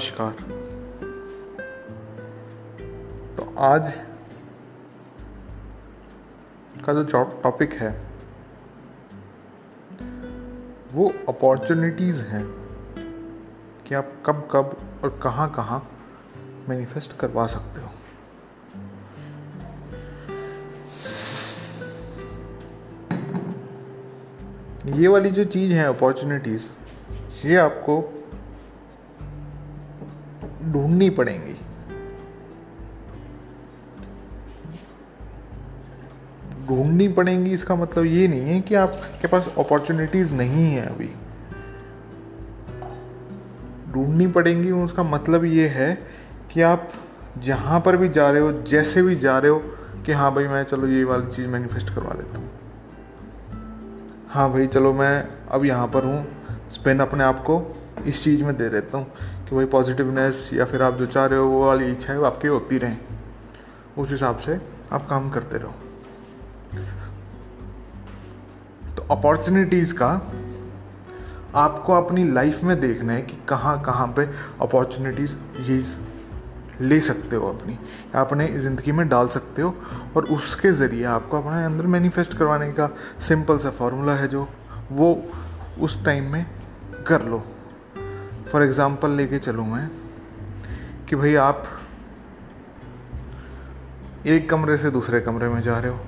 नमस्कार। तो आज का जो टॉपिक है, वो अपॉर्चुनिटीज़ हैं कि आप कब कब और कहाँ कहाँ मैनिफेस्ट करवा सकते हो। ये वाली जो चीज़ है अपॉर्चुनिटीज़ ये आपको ढूंढनी पड़ेंगी। ढूंढनी पड़ेंगी, इसका मतलब ये नहीं है कि आपके पास अपॉर्चुनिटीज़ नहीं है अभी। ढूंढनी पड़ेंगी, उसका मतलब ये है कि आप जहाँ पर भी जा रहे हो, जैसे भी जा रहे हो, कि हाँ भाई मैं चलो ये वाली चीज़ मैनिफेस्ट करवा लेता हूँ। हाँ भाई चलो मैं अब यहाँ पर हूँ स्पेन अपने आप को इस चीज़ में दे देता हूँ। कि वही पॉजिटिवनेस या फिर आप जो चाह रहे हो, वो वाली इच्छा है वो आपकी होती रहें। उस हिसाब से आप काम करते रहो। तो अपॉर्चुनिटीज़ का आपको अपनी लाइफ में देखना है कि कहाँ कहाँ पे अपॉर्चुनिटीज़ ये ले सकते हो अपनी। अपने ज़िंदगी में डाल सकते हो और उसके ज़रिए आपको अपने अंदर मैनिफेस्ट करवाने का सिंपल सा फॉर्मूला है जो वो उस टाइम में कर लो। फॉर एग्ज़ाम्पल लेके चलूँ मैं, कि भाई आप एक कमरे से दूसरे कमरे में जा रहे हो।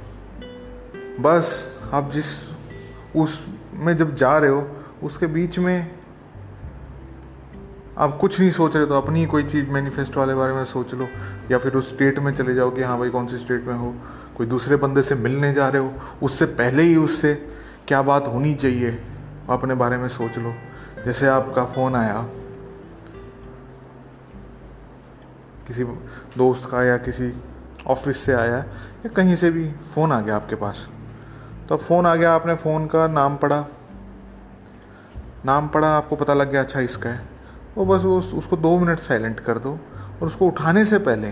बस आप जिस, उस में जब जा रहे हो, उसके बीच में आप कुछ नहीं सोच रहे तो अपनी कोई चीज़ मैनिफेस्टो वाले बारे में सोच लो, या फिर उस स्टेट में चले जाओ कि हाँ भाई कौन सी स्टेट में हो। कोई दूसरे बंदे से मिलने जा रहे हो, उससे पहले ही उससे क्या बात होनी चाहिए, अपने बारे में सोच लो। जैसे आपका फ़ोन आया, किसी दोस्त का या किसी ऑफ़िस से आया, या कहीं से भी फ़ोन आ गया आपके पास तो फ़ोन आ गया, आपने फ़ोन का नाम पढ़ा नाम पढ़ा, आपको पता लग गया अच्छा इसका है, वो बस उस, उसको दो मिनट साइलेंट कर दो, और उसको उठाने से पहले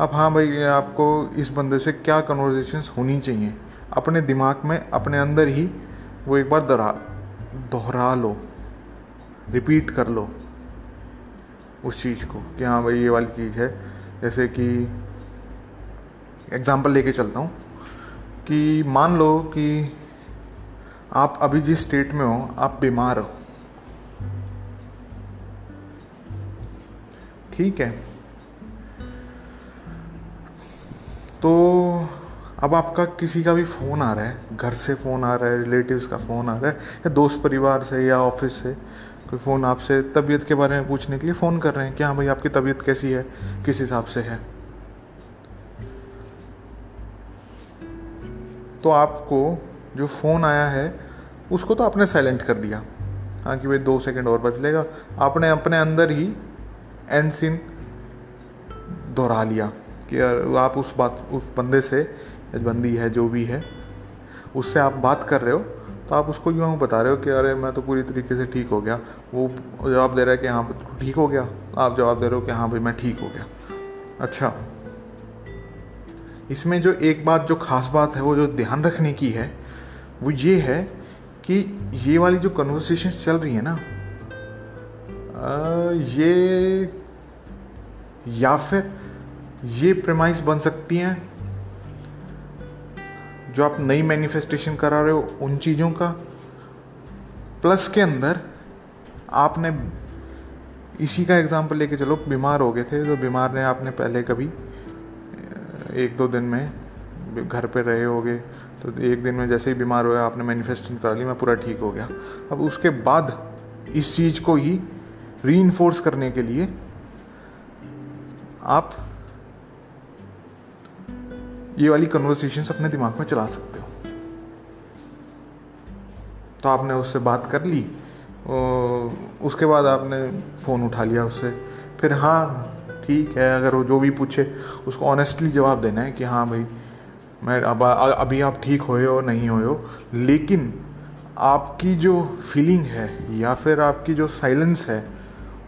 अब हाँ भाई, आपको इस बंदे से क्या कन्वर्जेशंस होनी चाहिए, अपने दिमाग में, अपने अंदर ही वो एक बार दोहरा दोहरा लो। रिपीट कर लो उस चीज़ को कि हाँ भाई ये वाली चीज़ है। जैसे कि एग्ज़ाम्पल लेके चलता हूँ कि मान लो कि आप अभी जिस स्टेट में हो, आप बीमार हो। ठीक है। तो अब आपका किसी का भी फ़ोन आ रहा है, घर से फ़ोन आ रहा है रिलेटिव्स का फ़ोन आ रहा है, या दोस्त परिवार से या ऑफ़िस से कोई फ़ोन आपसे तबीयत के बारे में पूछने के लिए फ़ोन कर रहे हैं कि हाँ भाई आपकी तबीयत कैसी है? किस हिसाब से है? तो आपको जो फ़ोन आया है, उसको तो आपने साइलेंट कर दिया। हाँ कि भाई दो सेकंड और बच लेगा आपने अपने अंदर ही एंड सीन दोहरा लिया कि यार, आप उस बात, उस बंदे से बंदी है, जो भी है, उससे आप बात कर रहे हो। तो आप उसको यूँ बता रहे हो कि अरे मैं तो पूरी तरीके से ठीक हो गया? वो जवाब दे रहा है कि हाँ ठीक हो गया। आप जवाब दे रहे हो कि हाँ भाई, मैं ठीक हो गया। अच्छा। इसमें जो एक बात, जो खास बात है, वो जो ध्यान रखने की है, वो ये है कि ये वाली जो कन्वर्सेशन चल रही है ना ये या फिर ये प्रेमाइस बन सकती हैं जो आप नई मैनिफेस्टेशन करा रहे हो, उन चीज़ों का। प्लस के अंदर, आपने इसी का एग्जांपल लेके चलो, बीमार हो गए थे तो बीमार ने आपने पहले कभी एक दो दिन में घर पे रहे होगे तो एक दिन में जैसे ही बीमार हुआ आपने मैनिफेस्टेशन करा ली, मैं पूरा ठीक हो गया। अब उसके बाद इस चीज़ को ही री करने के लिए, आप ये वाली कन्वर्सेशन अपने दिमाग में चला सकते हो। तो आपने उससे बात कर ली उसके बाद आपने फ़ोन उठा लिया उससे। फिर हाँ ठीक है, अगर वो जो भी पूछे, उसको ऑनेस्टली जवाब देना है कि हाँ भाई, मैं अब, अभी आप ठीक हो, नहीं हो। लेकिन आपकी जो फीलिंग है या फिर आपकी जो साइलेंस है,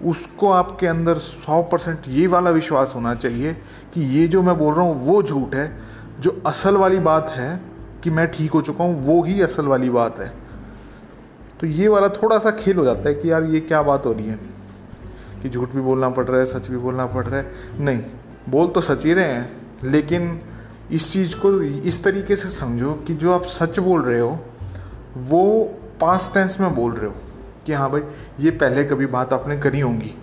उसको आपके अंदर सौ परसेंट ये वाला विश्वास होना चाहिए कि ये जो मैं बोल रहा हूँ, वो झूठ है। जो असल वाली बात है कि मैं ठीक हो चुका हूँ, वो ही असल वाली बात है। तो ये वाला थोड़ा सा खेल हो जाता है कि यार ये क्या बात हो रही है? कि झूठ भी बोलना पड़ रहा है, सच भी बोलना पड़ रहा है। नहीं, बोल तो सच ही रहे हैं, लेकिन इस चीज़ को इस तरीके से समझो कि जो आप सच बोल रहे हो, वो पास्ट टेंस में बोल रहे हो कि हाँ भाई, ये पहले कभी बात आपने करी होंगी।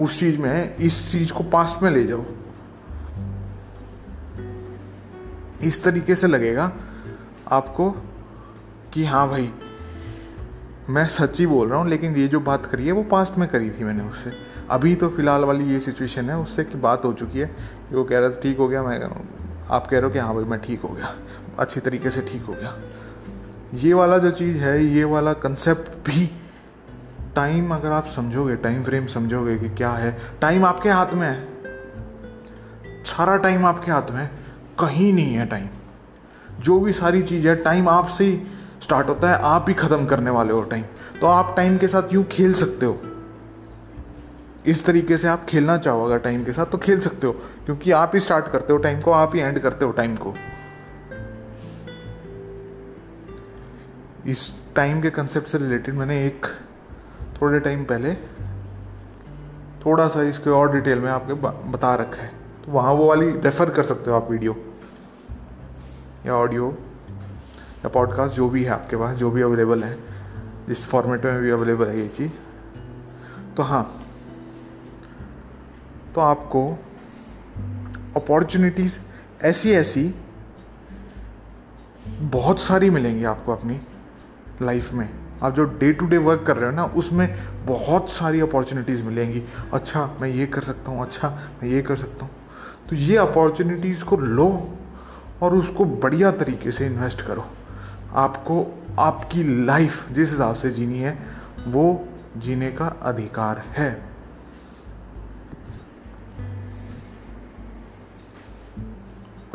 उस चीज़ में, इस चीज़ को पास्ट में ले जाओ। इस तरीके से लगेगा आपको कि हाँ भाई, मैं सच ही बोल रहा हूँ, लेकिन ये जो बात करी है, वो पास्ट में करी थी मैंने उससे। अभी तो फ़िलहाल वाली ये सिचुएशन है, उससे की बात हो चुकी है वो कह रहा था, ठीक हो गया, मैं आप कह रहे हो कि हाँ भाई, मैं ठीक हो गया, अच्छी तरीके से ठीक हो गया। ये वाला जो चीज़ है, ये वाला कंसेप्ट भी टाइम अगर आप समझोगे टाइम फ्रेम समझोगे कि क्या है टाइम आपके हाथ में है। सारा टाइम आपके हाथ में है। कहीं नहीं है टाइम जो भी सारी चीज़ है टाइम आपसे ही स्टार्ट होता है, आप ही ख़त्म करने वाले हो टाइम तो आप टाइम के साथ यूँ खेल सकते हो. इस तरीके से आप खेलना चाहो अगर टाइम के साथ तो खेल सकते हो. क्योंकि आप ही स्टार्ट करते हो टाइम को, आप ही एंड करते हो टाइम को. इस टाइम के कंसेप्ट से रिलेटेड मैंने एक थोड़े टाइम पहले थोड़ा सा इसके और डिटेल में आपके बता रखा है. तो वहाँ वो वाली रेफ़र कर सकते हो आप वीडियो या ऑडियो या पॉडकास्ट जो भी है आपके पास, जो भी अवेलेबल है, जिस फॉर्मेट में भी अवेलेबल है ये चीज़। तो हाँ तो आपको अपॉर्चुनिटीज़ ऐसी ऐसी बहुत सारी मिलेंगी आपको अपनी लाइफ में। आप जो डे टू डे वर्क कर रहे हो ना, उसमें बहुत सारी अपॉर्चुनिटीज़ मिलेंगी। अच्छा मैं ये कर सकता हूँ अच्छा मैं ये कर सकता हूँ। तो ये अपॉर्चुनिटीज़ को लो और उसको बढ़िया तरीके से इन्वेस्ट करो। आपको, आपकी लाइफ जिस हिसाब से जीनी है, वो जीने का अधिकार है।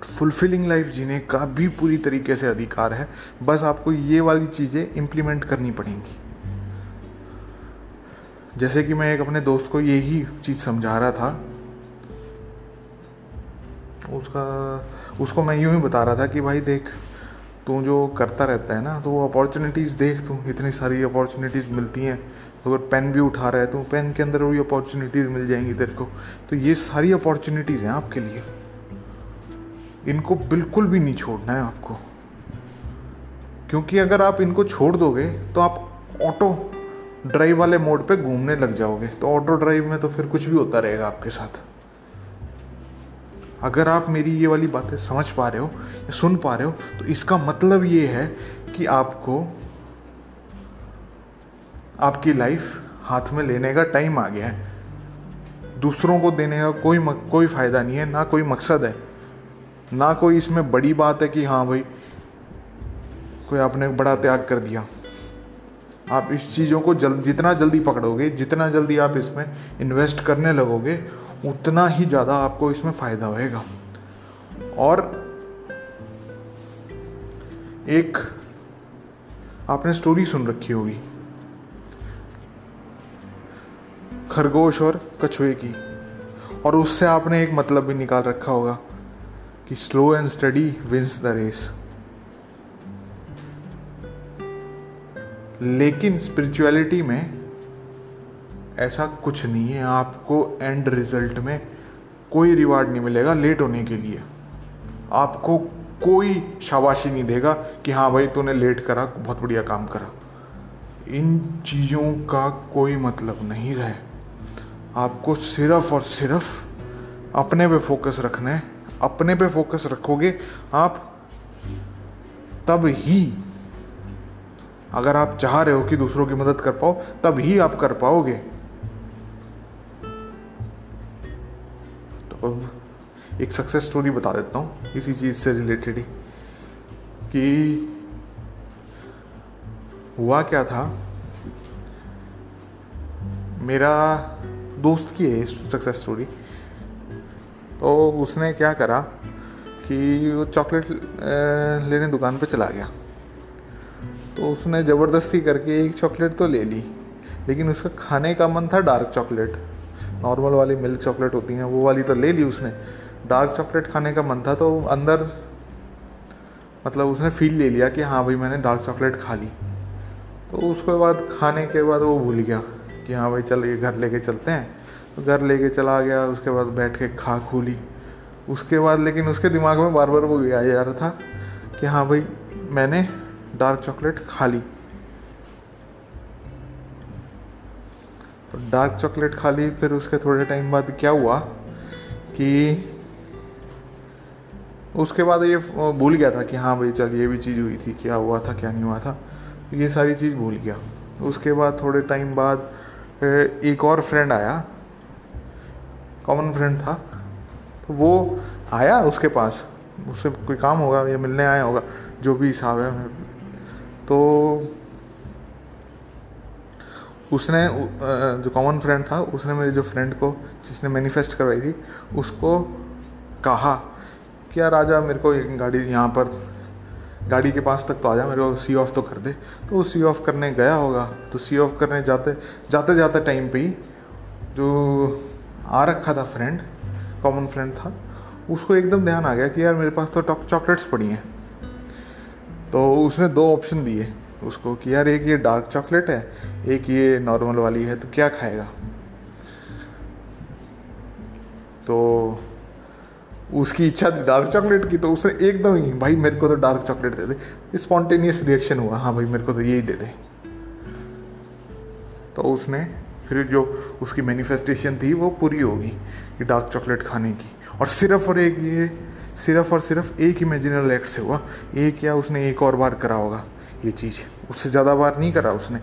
फुलफिलिंग लाइफ जीने का भी पूरी तरीके से अधिकार है। बस आपको ये वाली चीज़ें इम्प्लीमेंट करनी पड़ेंगी। जैसे कि मैं एक अपने दोस्त को यही चीज़ समझा रहा था उसका, उसको मैं यूँ ही बता रहा था कि भाई देख, तू जो करता रहता है ना तो वो अपॉर्चुनिटीज़ देख तू, इतनी सारी अपॉर्चुनिटीज़ मिलती हैं। तो अगर पेन भी उठा रहा है तो पेन के अंदर वही अपॉर्चुनिटीज़ मिल जाएँगी तेरे को। तो ये सारी अपॉर्चुनिटीज़ हैं आपके लिए। इनको बिल्कुल भी नहीं छोड़ना है आपको। क्योंकि अगर आप इनको छोड़ दोगे तो आप ऑटो ड्राइव वाले मोड पे घूमने लग जाओगे। तो ऑटो ड्राइव में तो फिर कुछ भी होता रहेगा आपके साथ। अगर आप मेरी ये वाली बातें समझ पा रहे हो या सुन पा रहे हो तो इसका मतलब ये है कि आपको आपकी लाइफ हाथ में लेने का टाइम आ गया है। दूसरों को देने का कोई मक, कोई फ़ायदा नहीं है ना कोई मकसद है ना कोई इसमें बड़ी बात है कि हाँ भाई कोई आपने बड़ा त्याग कर दिया। आप इस चीज़ों को जल जितना जल्दी पकड़ोगे जितना जल्दी आप इसमें इन्वेस्ट करने लगोगे उतना ही ज़्यादा आपको इसमें फ़ायदा होएगा। और एक आपने स्टोरी सुन रखी होगी। खरगोश और कछुए की। और उससे आपने एक मतलब भी निकाल रखा होगा कि slow and steady wins the race लेकिन स्पिरिचुअलिटी में ऐसा कुछ नहीं है। आपको एंड रिज़ल्ट में कोई रिवार्ड नहीं मिलेगा लेट होने के लिए। आपको कोई शाबाशी नहीं देगा कि हाँ भाई तूने लेट करा, बहुत बढ़िया काम करा। इन चीज़ों का कोई मतलब नहीं रहे। आपको सिर्फ़ और सिर्फ़ अपने पे फोकस रखना है। अपने पे फोकस रखोगे आप, तब ही अगर आप चाह रहे हो कि दूसरों की मदद कर पाओ, तब ही आप कर पाओगे। एक सक्सेस स्टोरी बता देता हूँ, इसी चीज़ से रिलेटेड ही, कि हुआ क्या था, मेरा दोस्त की है सक्सेस स्टोरी तो उसने क्या करा कि वो चॉकलेट लेने दुकान पे चला गया तो उसने ज़बरदस्ती करके एक चॉकलेट तो ले ली, लेकिन उसका खाने का मन था डार्क चॉकलेट नॉर्मल वाली मिल्क चॉकलेट होती हैं, वो वाली तो ले ली उसने। डार्क चॉकलेट खाने का मन था तो अंदर मतलब उसने फील ले लिया कि हाँ भाई मैंने डार्क चॉकलेट खा ली। तो उसके बाद खाने के बाद वो भूल गया कि हाँ भाई चल ये घर लेके चलते हैं। तो घर लेके चला गया, उसके बाद बैठ के खा खूली उसके बाद लेकिन उसके दिमाग में बार बार वो आ जा रहा था कि हाँ भाई मैंने डार्क चॉकलेट खा ली। डार्क चॉकलेट खा ली फिर उसके थोड़े टाइम बाद क्या हुआ कि उसके बाद ये भूल गया था कि हाँ भाई, चल, ये भी चीज़ हुई थी, क्या हुआ था, क्या नहीं हुआ था। ये सारी चीज़ भूल गया। उसके बाद थोड़े टाइम बाद एक और फ्रेंड आया। कॉमन फ्रेंड था। तो वो आया उसके पास। उससे कोई काम होगा या मिलने आया होगा, जो भी हिसाब है। तो उसने जो कॉमन फ्रेंड था, उसने मेरे जो फ्रेंड को, जिसने मैनिफेस्ट करवाई थी, उसको कहा कि, यार, आजा मेरे को एक गाड़ी यहाँ पर, गाड़ी के पास तक तो आ जा मेरे को सी ऑफ़ तो कर दे। तो वो सी ऑफ़ करने गया होगा। तो सी ऑफ़ करने जाते जाते जाते टाइम पे ही जो आ रखा था फ्रेंड कॉमन फ्रेंड था, उसको एकदम ध्यान आ गया कि, यार, मेरे पास तो चॉकलेट्स पड़ी हैं। तो उसने दो ऑप्शन दिए। उसको कि यार एक ये डार्क चॉकलेट है, एक ये नॉर्मल वाली है तो क्या खाएगा? तो उसकी इच्छा थी डार्क चॉकलेट की तो उसने एकदम ही, भाई मेरे को तो डार्क चॉकलेट दे दे। स्पॉन्टेनियस रिएक्शन हुआ हाँ भाई मेरे को तो यही दे दे। तो उसने, फिर जो उसकी मैनिफेस्टेशन थी, वो पूरी होगी कि डार्क चॉकलेट खाने की। और सिर्फ़ और एक ये, सिर्फ़ और सिर्फ़ एक इमेजिनल एक्ट से हुआ। एक या उसने एक और बार करा होगा। ये चीज़। उससे ज़्यादा बार नहीं करा उसने।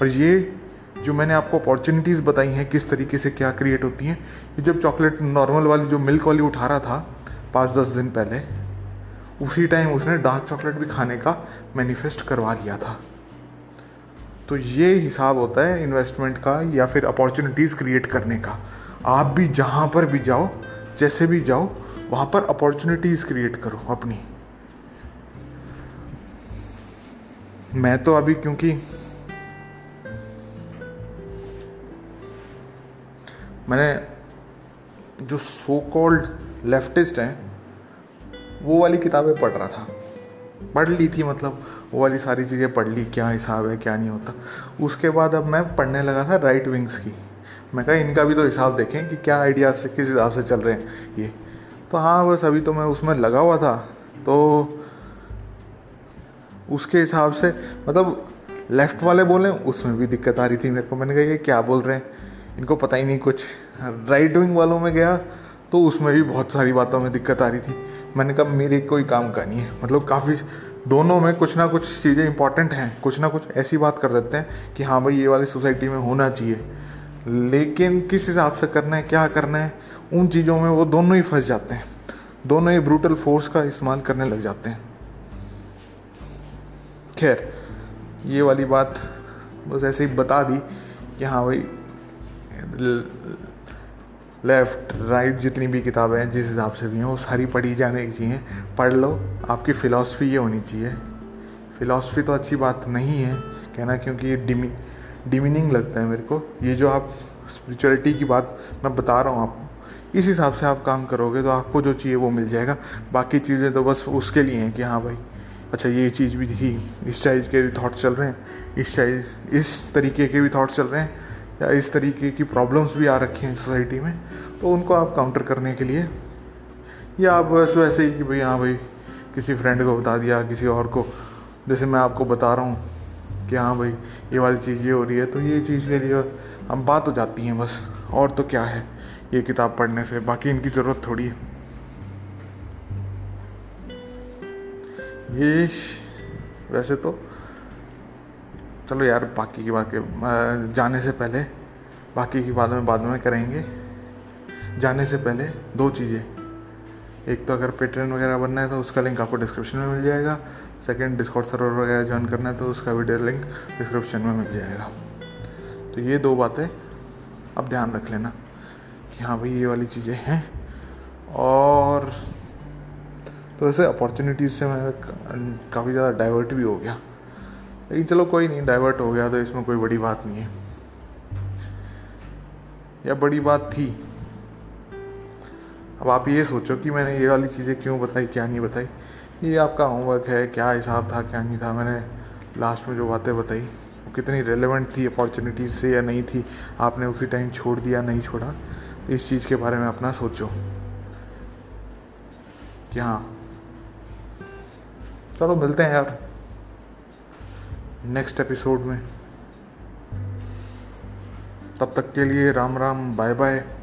और ये जो मैंने आपको अपॉर्चुनिटीज़ बताई हैं, किस तरीके से क्या क्रिएट होती हैं, ये जब चॉकलेट नॉर्मल वाली जो मिल्क वाली उठा रहा था पाँच दस दिन पहले, उसी टाइम उसने डार्क चॉकलेट भी खाने का मैनिफेस्ट करवा लिया था। तो ये हिसाब होता है इन्वेस्टमेंट का या फिर अपॉर्चुनिटीज़ क्रिएट करने का। आप भी जहाँ पर भी जाओ, जैसे भी जाओ, वहाँ पर अपॉर्चुनिटीज़ क्रिएट करो अपनी। मैं तो अभी क्योंकि मैंने जो सो कॉल्ड लेफ्टिस्ट हैं, वो वाली किताबें पढ़ रहा था। पढ़ ली थी मतलब वो वाली सारी चीज़ें पढ़ ली, क्या हिसाब है, क्या नहीं होता। उसके बाद अब मैं पढ़ने लगा था राइट विंग्स की। मैं कहा, इनका भी तो हिसाब देखें कि क्या आइडिया से, किस हिसाब से चल रहे हैं ये। तो हाँ बस अभी तो मैं उसमें लगा हुआ था तो उसके हिसाब से मतलब लेफ़्ट वाले बोले, उसमें भी दिक्कत आ रही थी मेरे को। मैंने कहा, ये क्या बोल रहे हैं? इनको पता ही नहीं कुछ। राइट विंग वालों में गया तो उसमें भी बहुत सारी बातों में दिक्कत आ रही थी। मैंने कहा, मेरे कोई काम का नहीं है। मतलब काफ़ी दोनों में कुछ ना कुछ चीज़ें इंपॉर्टेंट हैं। कुछ ना कुछ ऐसी बात कर देते हैं कि हाँ भाई, ये वाली सोसाइटी में होना चाहिए। लेकिन किस हिसाब से करना है, क्या करना है, उन चीज़ों में वो दोनों ही फंस जाते हैं। दोनों ही ब्रूटल फोर्स का इस्तेमाल करने लग जाते हैं। खैर, ये वाली बात बस ऐसे ही बता दी कि हाँ भाई लेफ़्ट राइट जितनी भी किताबें हैं, जिस हिसाब से भी हैं, वो सारी पढ़ी जाने चाहिए। पढ़ लो, आपकी फ़िलासफ़ी ये होनी चाहिए। फ़िलासफ़ी तो अच्छी बात नहीं है, कहना क्योंकि ये डिमी डिमीनिंग लगता है मेरे को। ये जो आप स्पिरिचुअलिटी की बात मैं बता रहा हूँ आपको, इस हिसाब से आप काम करोगे तो आपको जो चाहिए वो मिल जाएगा। बाकी चीज़ें तो बस उसके लिए हैं कि हाँ भाई अच्छा ये चीज़ भी थी इस साइज़ के भी थाट्स चल रहे हैं, इस साइज़ इस तरीके के भी थाट्स चल रहे हैं, या इस तरीके की प्रॉब्लम्स भी आ रखी हैं सोसाइटी में तो उनको आप काउंटर करने के लिए, या आप बस वैसे ही कि भाई हाँ भाई, किसी फ्रेंड को बता दिया, किसी और को, जैसे मैं आपको बता रहा हूँ कि हाँ भाई, ये वाली चीज़ ये हो रही है तो ये चीज़ के लिए हम बात हो जाती हैं बस, और तो क्या है, ये किताब पढ़ने से, बाकी इनकी ज़रूरत थोड़ी है। ये वैसे तो चलो यार, बाकी की बात के जाने से पहले, बाकी की बात में बाद में करेंगे। जाने से पहले दो चीज़ें। एक तो अगर पेट्रेन वगैरह बनना है तो उसका लिंक आपको डिस्क्रिप्शन में मिल जाएगा। सेकंड डिस्कॉर्ड सर्वर वगैरह ज्वाइन करना है तो उसका वीडियो लिंक डिस्क्रिप्शन में मिल जाएगा। तो ये दो बातें, अब ध्यान रख लेना कि हाँ भाई ये वाली चीज़ें हैं। और तो ऐसे अपॉर्चुनिटीज़ से मैं काफ़ी ज़्यादा डाइवर्ट भी हो गया। लेकिन चलो कोई नहीं डाइवर्ट हो गया तो इसमें कोई बड़ी बात नहीं है। या बड़ी बात थी। अब आप ये सोचो कि मैंने ये वाली चीज़ें क्यों बताई, क्या नहीं बताई? ये आपका होमवर्क है, क्या हिसाब था, क्या नहीं था? मैंने लास्ट में जो बातें बताई, वो कितनी रेलेवेंट थी अपॉर्चुनिटीज़ से या नहीं थी, आपने उसी टाइम छोड़ दिया, नहीं छोड़ा? तो इस चीज़ के बारे में अपना सोचो। कि हाँ चलो मिलते हैं यार। नेक्स्ट एपिसोड में। तब तक के लिए राम राम बाय बाय